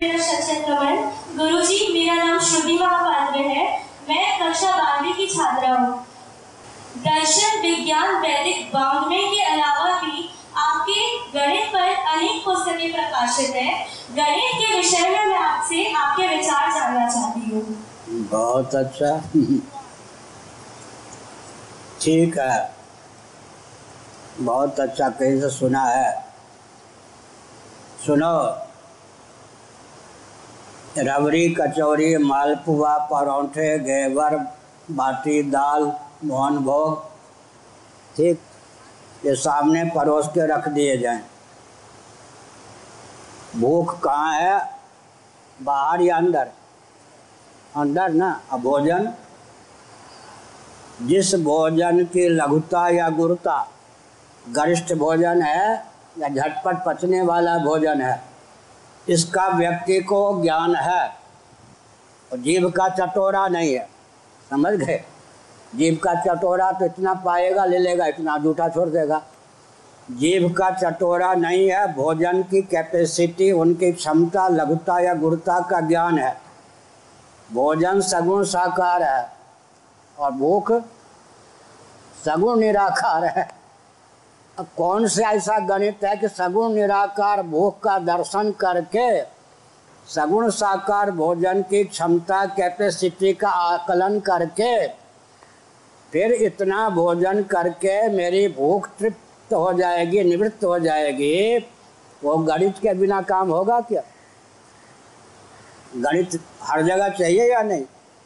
सचेंद्रमन गुरु जी मेरा नाम श्रुति महापात्र है। मैं कक्षा बारहवीं की छात्रा हूँ। दर्शन, विज्ञान, वैदिक वाङ्मय के अलावा भी आपके गणित पर अनेक पुस्तकें प्रकाशित हैं। गणित के विषय में मैं आपसे आपके विचार जानना चाहती हूँ। बहुत अच्छा। ठीक है। बहुत अच्छा कहीं से सुना है। सुनो। रबड़ी कचौरी मालपुआ, परोठे, घेवर, बाटी, दाल, मोहन भोग, ठीक। ये सामने परोस के रख दिए जाएँ। भूख कहाँ है? बाहर या अंदर? अंदर ना, अब भोजन। जिस भोजन की लघुता या गुरुता, गरिष्ठ भोजन है या झटपट पचने वाला भोजन है इसका व्यक्ति को ज्ञान है। और जीव का चटोरा नहीं है। समझ गए? जीव का चटोरा तो इतना पाएगा, ले लेगा, इतना जूठा छोड़ देगा। जीव का चटोरा नहीं है, भोजन की कैपेसिटी उनकी क्षमता, लघुता या गुरुता का ज्ञान है। भोजन सगुण साकार है। और भूख सगुण निराकार है। कौन से ऐसा गणित है कि सगुण निराकार भूख का दर्शन करके सगुण साकार भोजन की क्षमता कैपेसिटी का आकलन करके फिर इतना भोजन करके मेरी भूख तृप्त हो जाएगी, निवृत्त हो जाएगी, वो गणित के बिना काम होगा क्या? गणित हर जगह चाहिए या नहीं?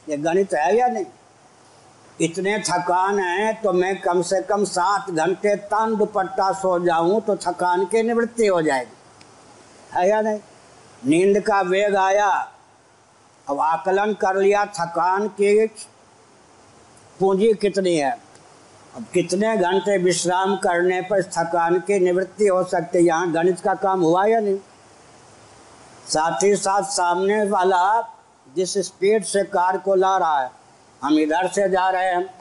ये गणित है या नहीं? इतने थकान है तो मैं कम से कम सात घंटे तान दुपट्टा सो जाऊँ तो थकान की निवृत्ति हो जाएगी। है या नहीं? नींद का वेग आया, अब आकलन कर लिया, थकान की पूंजी कितनी है? अब कितने घंटे विश्राम करने पर थकान की निवृत्ति हो सकती है? यहाँ गणित का काम हुआ या नहीं? साथ ही साथ सामने वाला जिस स्पीड से कार को ला रहा है हम इधर से जा रहे हैं।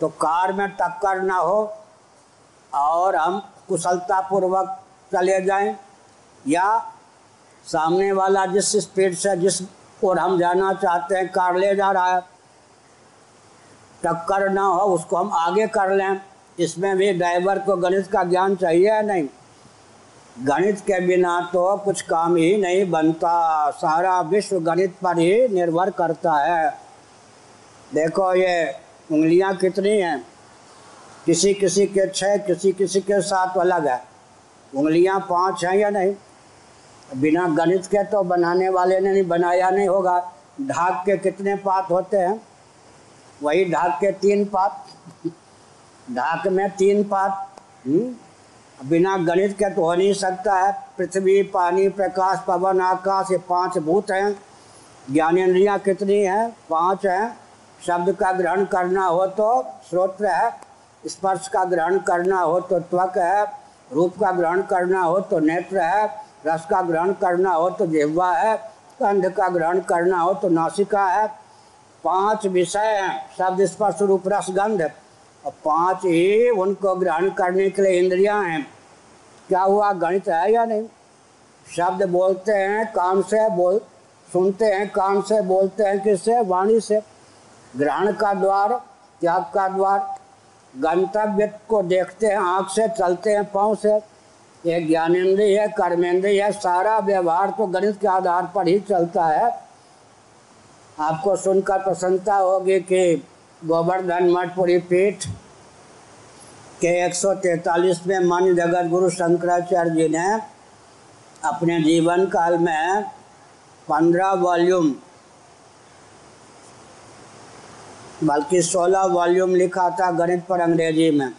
तो कार में टक्कर ना हो और हम कुशलतापूर्वक चले जाएँ या सामने वाला जिस स्पीड से जिस और हम जाना चाहते हैं, कार ले जा रहा है। टक्कर ना हो, उसको हम आगे कर लें। इसमें भी ड्राइवर को गणित का ज्ञान चाहिए या नहीं? गणित के बिना तो कुछ काम ही नहीं बनता। सारा विश्व गणित पर ही निर्भर करता है। देखो ये उंगलियाँ कितनी हैं। किसी किसी के छः किसी किसी के साथ अलग है। उंगलियाँ पाँच हैं या नहीं? बिना गणित के तो बनाने वाले ने नहीं बनाया नहीं होगा। ढाक के कितने पात होते हैं? वही ढाक के तीन पात। ढाक में तीन पात। हम्म? बिना गणित के तो हो नहीं सकता है। पृथ्वी, पानी, प्रकाश, पवन, आकाश, ये पाँच भूत हैं। ज्ञानेन्द्रियाँ कितनी हैं? पाँच हैं। शब्द का ग्रहण करना हो तो श्रोत्र है, स्पर्श का ग्रहण करना हो तो त्वक है, रूप का ग्रहण करना हो तो नेत्र है, रस का ग्रहण करना हो तो जिह्वा है, कंध का ग्रहण करना हो तो नासिका है। पाँच विषय हैं, शब्द, स्पर्श, रूप, रस, गंध। और पाँच ही उनको ग्रहण करने के लिए इंद्रियाँ हैं। क्या हुआ, गणित है या नहीं? शब्द बोलते हैं कान से बोल, सुनते हैं कान से बोलते हैं, किससे? वाणी से। ग्रहण का द्वार, त्याग का द्वार, गंतव्य को देखते हैं, आँख से चलते हैं, पाँव से। ये ज्ञानेन्द्रिय है, कर्मेंद्रिय है, सारा व्यवहार तो गणित के आधार पर ही चलता है। आपको सुनकर प्रसन्नता होगी कि गोवर्धन, मठपुरी पीठ के 143 में मन जगत गुरु शंकराचार्य जी ने अपने जीवन काल में पंद्रह वॉल्यूम बल्कि सोलह वॉल्यूम लिखा था गणित पर अंग्रेज़ी में।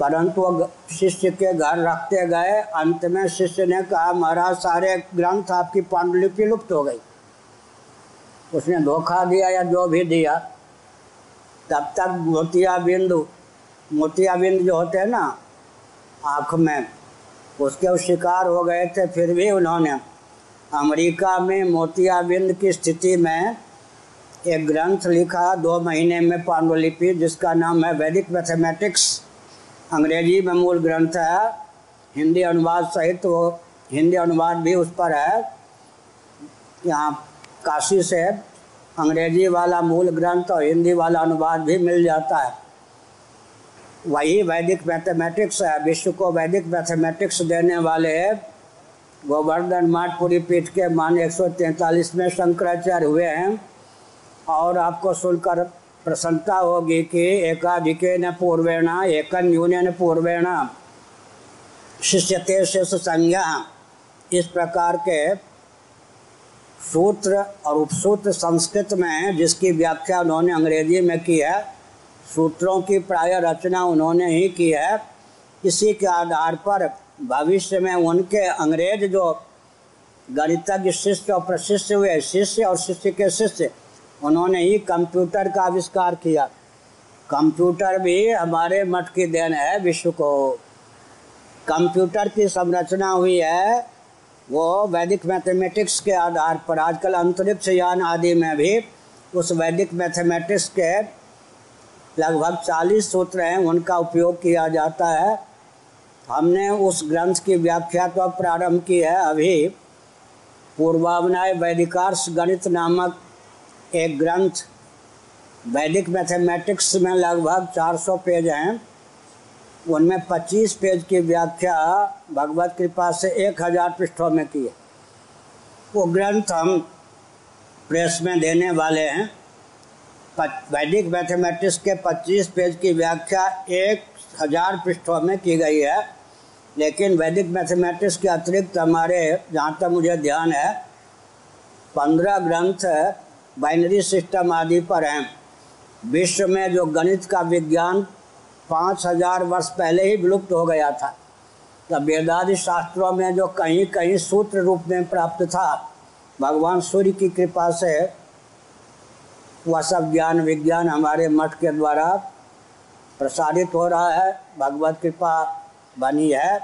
परंतु शिष्य के घर रखते गए, अंत में शिष्य ने कहा, महाराज, सारे ग्रंथ आपकी पांडुलिपि लुप्त हो गई। उसने धोखा दिया या जो भी दिया। तब तक मोतिया बिंदु मोतिया बिंदु जो होते हैं ना, आँख में, उसके वो शिकार हो गए थे, फिर भी उन्होंने अमेरिका में मोतिया बिंद की स्थिति में एक ग्रंथ लिखा दो महीने में पांडुलिपि, जिसका नाम है वैदिक मैथमेटिक्स। अंग्रेज़ी में मूल ग्रंथ है। हिंदी अनुवाद सहित वो, हिंदी अनुवाद भी उस पर है। यहाँ काशी से अंग्रेज़ी वाला मूल ग्रंथ और हिंदी वाला अनुवाद भी मिल जाता है। वही वैदिक मैथमेटिक्स है। विश्व को वैदिक मैथमेटिक्स देने वाले गोवर्धन माठपुरी पीठ के मान 143 में शंकराचार्य हुए हैं। और आपको सुनकर प्रसन्नता होगी कि एकाधिके पूर्वेण, एक यूनियन पूर्वेण। शिष्यते शेष संज्ञा इस प्रकार के सूत्र और उपसूत्र संस्कृत में जिसकी व्याख्या उन्होंने अंग्रेज़ी में की है, सूत्रों की प्राय रचना उन्होंने ही की है, इसी के आधार पर भविष्य में उनके अंग्रेज़ जो गणितज्ञ शिष्य और प्रशिष्य हुए, शिष्य और शिष्य के शिष्य उन्होंने ही कंप्यूटर का आविष्कार किया। कंप्यूटर भी हमारे मठ की देन है विश्व को। कंप्यूटर की संरचना हुई है, वो वैदिक मैथमेटिक्स के आधार पर। आजकल अंतरिक्ष यान आदि में भी उस वैदिक मैथमेटिक्स के लगभग चालीस सूत्र हैं, उनका उपयोग किया जाता है। हमने उस ग्रंथ की व्याख्या तो प्रारंभ की है। अभी पूर्वावनाय वैदिकार्ष गणित नामक एक ग्रंथ, वैदिक मैथमेटिक्स में लगभग 400 पेज हैं। उनमें 25 पेज की व्याख्या भगवत कृपा से 1000 पृष्ठों में की है। वो ग्रंथ हम प्रेस में देने वाले हैं। वैदिक मैथमेटिक्स के 25 पेज की व्याख्या एक हज़ार पृष्ठों में की गई है। लेकिन वैदिक मैथमेटिक्स के अतिरिक्त हमारे, जहाँ तक मुझे ध्यान है, पंद्रह ग्रंथ बाइनरी सिस्टम आदि पर हैं। विश्व में जो गणित का विज्ञान पाँच हज़ार वर्ष पहले ही विलुप्त हो गया था तब वेदादि शास्त्रों में जो कहीं कहीं सूत्र रूप में प्राप्त था, भगवान सूर्य की कृपा से, वह सब ज्ञान विज्ञान हमारे मठ के द्वारा प्रसारित हो रहा है। भगवत कृपा बनी है,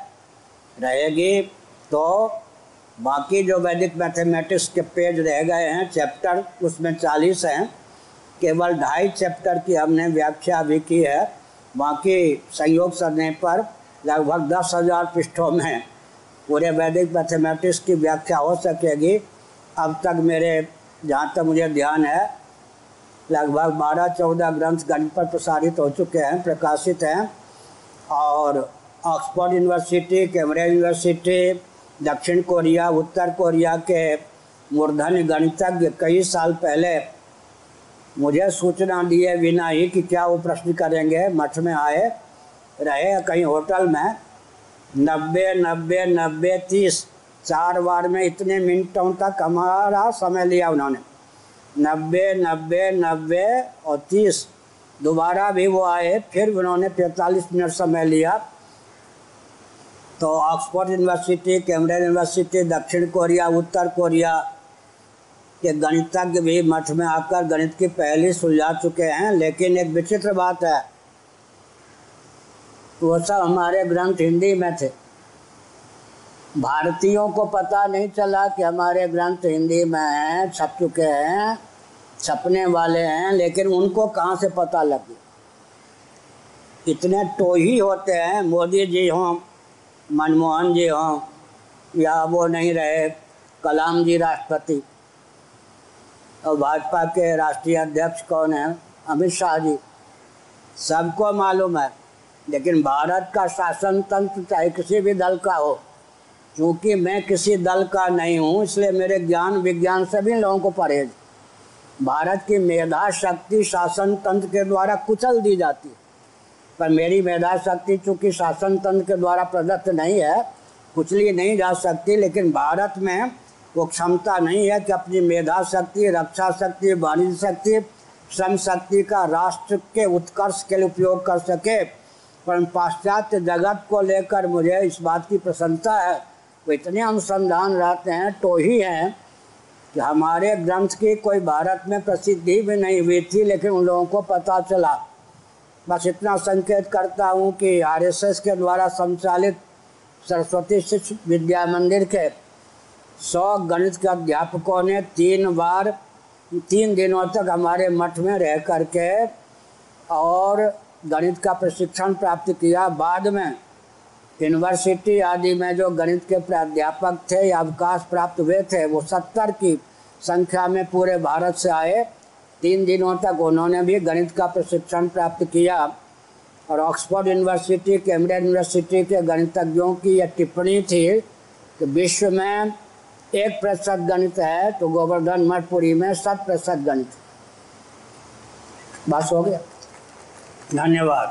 रहेगी तो बाकी जो वैदिक मैथमेटिक्स के पेज रह गए हैं चैप्टर उसमें चालीस हैं। केवल ढाई चैप्टर की हमने व्याख्या भी की है। बाकी संयोग करने पर लगभग दस हज़ार पृष्ठों में पूरे वैदिक मैथमेटिक्स की व्याख्या हो सकेगी। अब तक मेरे, जहाँ तक मुझे ध्यान है, लगभग बारह चौदह ग्रंथ गणित पर प्रसारित हो चुके हैं, प्रकाशित हैं। और ऑक्सफोर्ड यूनिवर्सिटी, कैम्ब्रिज यूनिवर्सिटी दक्षिण कोरिया, उत्तर कोरिया के मूर्धन गणितज्ञ कई साल पहले मुझे सूचना दिए बिना ही कि क्या वो प्रश्न करेंगे। मठ में आए, रहे कहीं होटल में। नब्बे नब्बे नब्बे, तीस, चार बार में इतने मिनटों तक हमारा समय लिया उन्होंने। नब्बे नब्बे नब्बे और तीस, दोबारा भी वो आए, फिर उन्होंने पैंतालीस मिनट समय लिया। तो ऑक्सफोर्ड यूनिवर्सिटी कैम्ब्रिज यूनिवर्सिटी दक्षिण कोरिया, उत्तर कोरिया के गणितज्ञ भी मठ में आकर गणित की पहली सुलझा चुके हैं, लेकिन एक विचित्र बात है। वो सब हमारे ग्रंथ हिंदी में थे। भारतीयों को पता नहीं चला कि हमारे ग्रंथ हिंदी में हैं, छप चुके हैं, छपने वाले हैं, लेकिन उनको कहाँ से पता लगे? इतने तो ही होते हैं, मोदी जी हों मनमोहन जी हों, या वो नहीं रहे, कलाम जी राष्ट्रपति। और भाजपा के राष्ट्रीय अध्यक्ष कौन है? अमित शाह जी। सबको मालूम है, लेकिन भारत का शासन तंत्र चाहे किसी भी दल का हो क्योंकि मैं किसी दल का नहीं हूँ, इसलिए मेरे ज्ञान विज्ञान सभी लोगों को परहेज। भारत की मेधा शक्ति शासन तंत्र के द्वारा कुचल दी जाती है। पर मेरी मेधा शक्ति चूँकि शासन तंत्र के द्वारा प्रदत्त नहीं है कुचली नहीं जा सकती, लेकिन भारत में वो क्षमता नहीं है कि अपनी मेधा शक्ति, रक्षा शक्ति, वाणिज्य शक्ति, श्रम शक्ति का राष्ट्र के उत्कर्ष के लिए उपयोग कर सके। पर पाश्चात्य जगत को लेकर मुझे इस बात की प्रसन्नता है, वो इतने अनुसंधान रहते हैं तो ही हैं कि हमारे ग्रंथ की कोई भारत में प्रसिद्धि भी नहीं हुई थी, लेकिन उन लोगों को पता चला। बस इतना संकेत करता हूँ कि आरएसएस के द्वारा संचालित सरस्वती शिष्य विद्या मंदिर के सौ गणित के अध्यापकों ने तीन बार, तीन दिनों तक हमारे मठ में रह करके और गणित का प्रशिक्षण प्राप्त किया। बाद में यूनिवर्सिटी आदि में जो गणित के प्राध्यापक थे या अवकाश प्राप्त हुए थे, वो सत्तर की संख्या में पूरे भारत से आए। तीन दिनों तक उन्होंने भी गणित का प्रशिक्षण प्राप्त किया और ऑक्सफोर्ड यूनिवर्सिटी, कैम्ब्रिज यूनिवर्सिटी के गणितज्ञों की यह टिप्पणी थी कि विश्व में एक प्रतिशत गणित है तो गोवर्धन मठपुरी में शत प्रतिशत गणित बस हो गया। धन्यवाद।